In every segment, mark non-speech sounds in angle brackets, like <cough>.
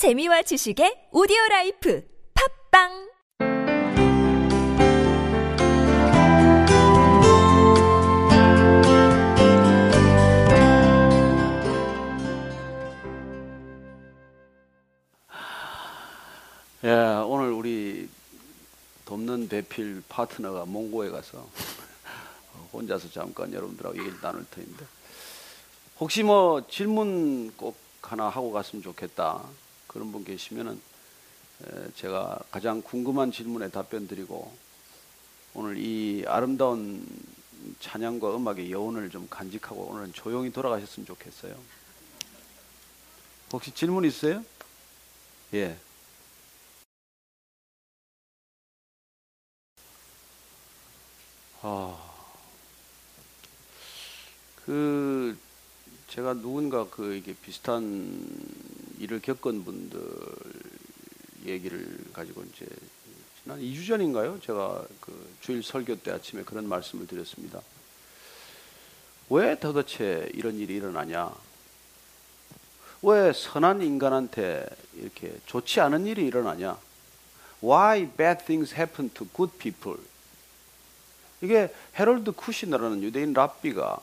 재미와 지식의 오디오 라이프 팟빵! 예, 오늘 우리 돕는 배필 파트너가 몽고에 가서 <laughs> 혼자서 잠깐 여러분들하고 얘기를 나눌 터인데 혹시 뭐 질문 꼭 하나 하고 갔으면 좋겠다 그런 분 계시면은 에, 제가 가장 궁금한 질문에 답변 드리고 오늘 이 아름다운 찬양과 음악의 여운을 좀 간직하고 오늘은 조용히 돌아가셨으면 좋겠어요. 혹시 질문 있어요? 예. 아, 그 제가 누군가 그 이게 비슷한 일을 겪은 분들 얘기를 가지고 이제 지난 2주 전인가요? 제가 그 주일 설교 때 아침에 그런 말씀을 드렸습니다. 왜 도대체 이런 일이 일어나냐? 왜 선한 인간한테 이렇게 좋지 않은 일이 일어나냐? Why bad things happen to good people? 이게 헤롤드 쿠시너라는 유대인 랍비가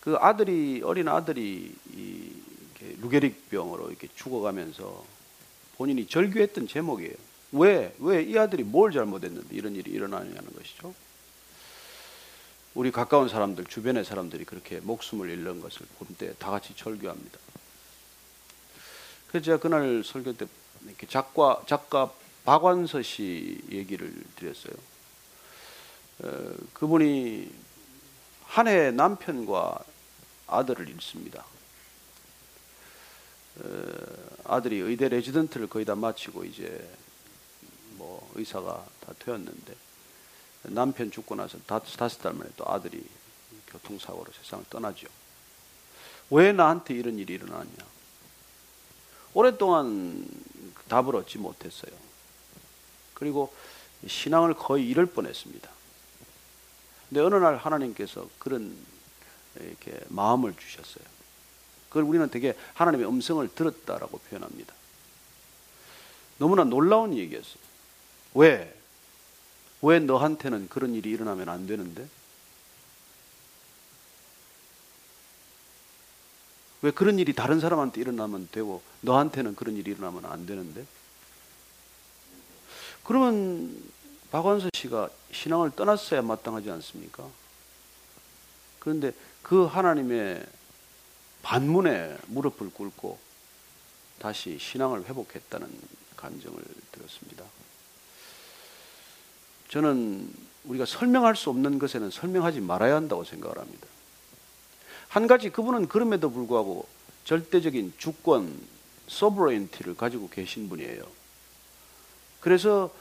그 아들이 어린 아들이 이 루게릭 병으로 이렇게 죽어가면서 본인이 절규했던 제목이에요. 왜 왜 이 아들이 뭘 잘못했는데 이런 일이 일어나느냐는 것이죠. 우리 가까운 사람들 주변의 사람들이 그렇게 목숨을 잃는 것을 볼 때 다 같이 절규합니다. 그래서 제가 그날 설교 때 이렇게 작가 작가 박완서 씨 얘기를 드렸어요. 어, 그분이 한 해 남편과 아들을 잃습니다. 어, 아들이 의대 레지던트를 거의 다 마치고 이제 뭐 의사가 다 되었는데 남편 죽고 나서 다섯 달 만에 또 아들이 교통사고로 세상을 떠나죠. 왜 나한테 이런 일이 일어났냐? 오랫동안 답을 얻지 못했어요. 그리고 신앙을 거의 잃을 뻔했습니다. 근데 어느 날 하나님께서 그런 이렇게 마음을 주셨어요. 그걸 우리는 되게 하나님의 음성을 들었다라고 표현합니다. 너무나 놀라운 얘기였어요. 왜? 왜 너한테는 그런 일이 일어나면 안 되는데? 왜 그런 일이 다른 사람한테 일어나면 되고 너한테는 그런 일이 일어나면 안 되는데? 그러면 박완서 씨가 신앙을 떠났어야 마땅하지 않습니까? 그런데 그 하나님의 반문에 무릎을 꿇고 다시 신앙을 회복했다는 감정을 들었습니다. 저는 우리가 설명할 수 없는 것에는 설명하지 말아야 한다고 생각을 합니다. 한 가지 그분은 그럼에도 불구하고 절대적인 주권, 소브레인티를 가지고 계신 분이에요. 그래서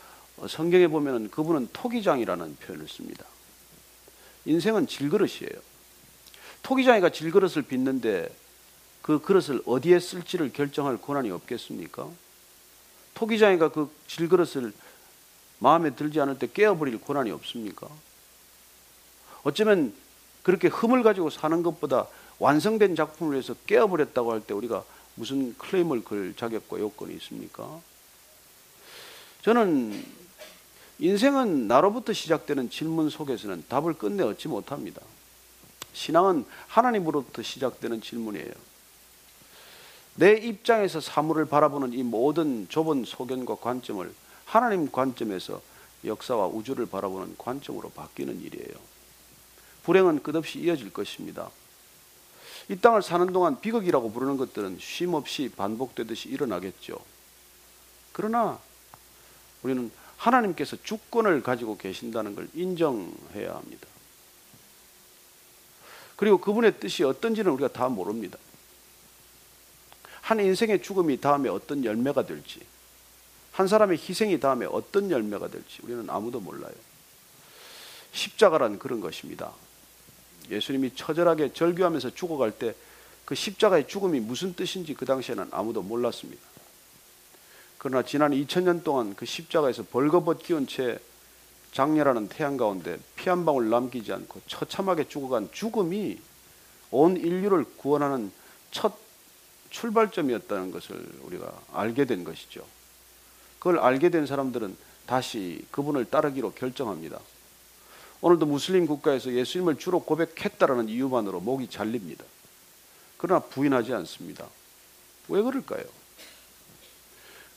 성경에 보면 그분은 토기장이라는 표현을 씁니다. 인생은 질그릇이에요. 토기장이가 질그릇을 빚는데 그 그릇을 어디에 쓸지를 결정할 권한이 없겠습니까? 토기장이가 그 질그릇을 마음에 들지 않을 때 깨어버릴 권한이 없습니까? 어쩌면 그렇게 흠을 가지고 사는 것보다 완성된 작품을 위해서 깨어버렸다고 할 때 우리가 무슨 클레임을 걸 자격과 요건이 있습니까? 저는 인생은 나로부터 시작되는 질문 속에서는 답을 끝내 얻지 못합니다. 신앙은 하나님으로부터 시작되는 질문이에요. 내 입장에서 사물을 바라보는 이 모든 좁은 소견과 관점을 하나님 관점에서 역사와 우주를 바라보는 관점으로 바뀌는 일이에요. 불행은 끝없이 이어질 것입니다. 이 땅을 사는 동안 비극이라고 부르는 것들은 쉼 없이 반복되듯이 일어나겠죠. 그러나 우리는 하나님께서 주권을 가지고 계신다는 걸 인정해야 합니다. 그리고 그분의 뜻이 어떤지는 우리가 다 모릅니다. 한 인생의 죽음이 다음에 어떤 열매가 될지, 한 사람의 희생이 다음에 어떤 열매가 될지 우리는 아무도 몰라요. 십자가란 그런 것입니다. 예수님이 처절하게 절규하면서 죽어갈 때 그 십자가의 죽음이 무슨 뜻인지 그 당시에는 아무도 몰랐습니다. 그러나 지난 2000년 동안 그 십자가에서 벌거벗 기운 채 장렬하는 태양 가운데 피 한 방울 남기지 않고 처참하게 죽어간 죽음이 온 인류를 구원하는 첫 출발점이었다는 것을 우리가 알게 된 것이죠. 그걸 알게 된 사람들은 다시 그분을 따르기로 결정합니다. 오늘도 무슬림 국가에서 예수님을 주로 고백했다라는 이유만으로 목이 잘립니다. 그러나 부인하지 않습니다. 왜 그럴까요?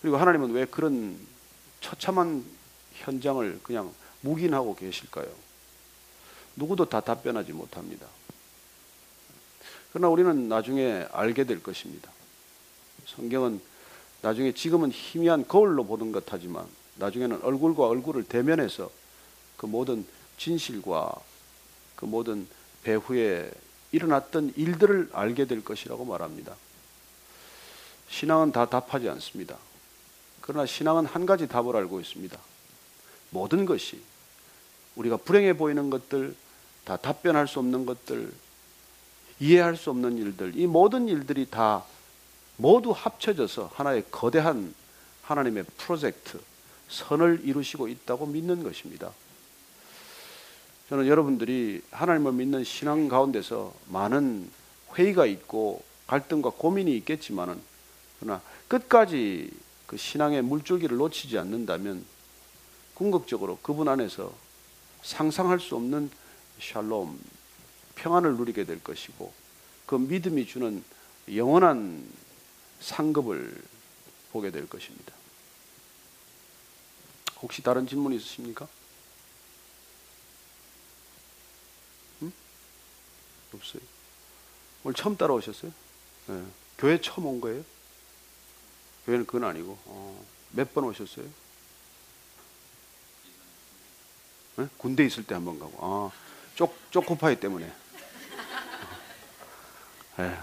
그리고 하나님은 왜 그런 처참한 현장을 그냥 묵인하고 계실까요? 누구도 다 답변하지 못합니다. 그러나 우리는 나중에 알게 될 것입니다. 성경은 나중에 지금은 희미한 거울로 보는 것 하지만 나중에는 얼굴과 얼굴을 대면해서 그 모든 진실과 그 모든 배후에 일어났던 일들을 알게 될 것이라고 말합니다. 신앙은 다 답하지 않습니다. 그러나 신앙은 한 가지 답을 알고 있습니다. 모든 것이 우리가 불행해 보이는 것들, 다 답변할 수 없는 것들, 이해할 수 없는 일들, 이 모든 일들이 다 모두 합쳐져서 하나의 거대한 하나님의 프로젝트, 선을 이루시고 있다고 믿는 것입니다. 저는 여러분들이 하나님을 믿는 신앙 가운데서 많은 회의가 있고 갈등과 고민이 있겠지만은 그러나 끝까지 그 신앙의 물줄기를 놓치지 않는다면 궁극적으로 그분 안에서 상상할 수 없는 샬롬, 평안을 누리게 될 것이고 그 믿음이 주는 영원한 상급을 보게 될 것입니다. 혹시 다른 질문 있으십니까? 응? 없어요. 오늘 처음 따라오셨어요? 네. 교회 처음 온 거예요? 교회는 그건 아니고 어, 몇번 오셨어요? 네? 군대 있을 때 한 번 가고 아, 쪽, 초코파이 때문에 네.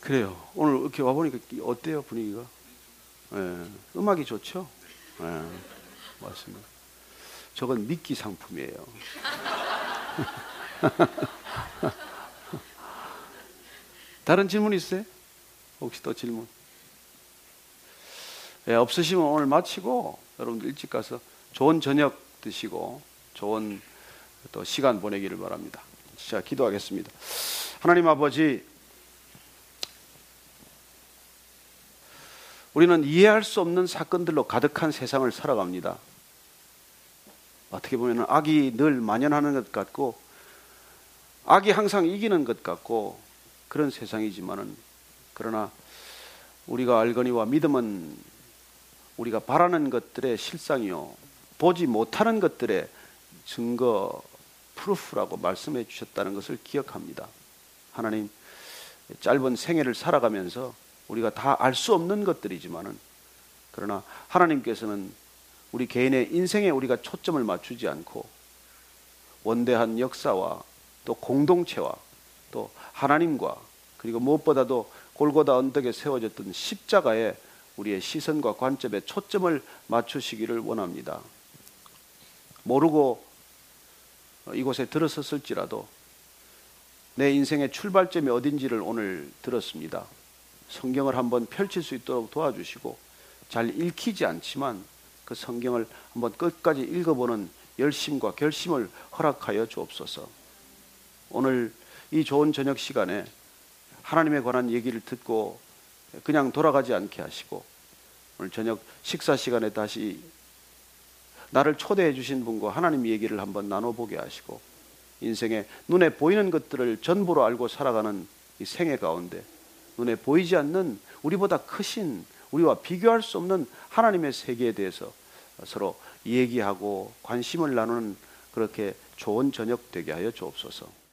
그래요. 오늘 이렇게 와 보니까 어때요 분위기가? 네. 음악이 좋죠? 네. 맞습니다. 저건 미끼 상품이에요. <laughs> 다른 질문 있어요? 혹시 또 질문? 예, 없으시면 오늘 마치고 여러분들 일찍 가서 좋은 저녁 드시고 좋은 또 시간 보내기를 바랍니다. 자, 기도하겠습니다. 하나님 아버지, 우리는 이해할 수 없는 사건들로 가득한 세상을 살아갑니다. 어떻게 보면 악이 늘 만연하는 것 같고, 악이 항상 이기는 것 같고, 그런 세상이지만은 그러나 우리가 알거니와 믿음은 우리가 바라는 것들의 실상이요 보지 못하는 것들의 증거 proof라고 말씀해 주셨다는 것을 기억합니다. 하나님 짧은 생애를 살아가면서 우리가 다 알 수 없는 것들이지만은 그러나 하나님께서는 우리 개인의 인생에 우리가 초점을 맞추지 않고 원대한 역사와 또 공동체와 또 하나님과 그리고 무엇보다도 골고다 언덕에 세워졌던 십자가에 우리의 시선과 관점에 초점을 맞추시기를 원합니다. 모르고 이곳에 들어섰을지라도 내 인생의 출발점이 어딘지를 오늘 들었습니다. 성경을 한번 펼칠 수 있도록 도와주시고 잘 읽히지 않지만 그 성경을 한번 끝까지 읽어보는 열심과 결심을 허락하여 주옵소서. 오늘 이 좋은 저녁 시간에 하나님에 관한 얘기를 듣고 그냥 돌아가지 않게 하시고 오늘 저녁 식사 시간에 다시 나를 초대해 주신 분과 하나님 얘기를 한번 나눠보게 하시고 인생에 눈에 보이는 것들을 전부로 알고 살아가는 이 생애 가운데 눈에 보이지 않는 우리보다 크신 우리와 비교할 수 없는 하나님의 세계에 대해서 서로 얘기하고 관심을 나누는 그렇게 좋은 저녁 되게 하여 주옵소서.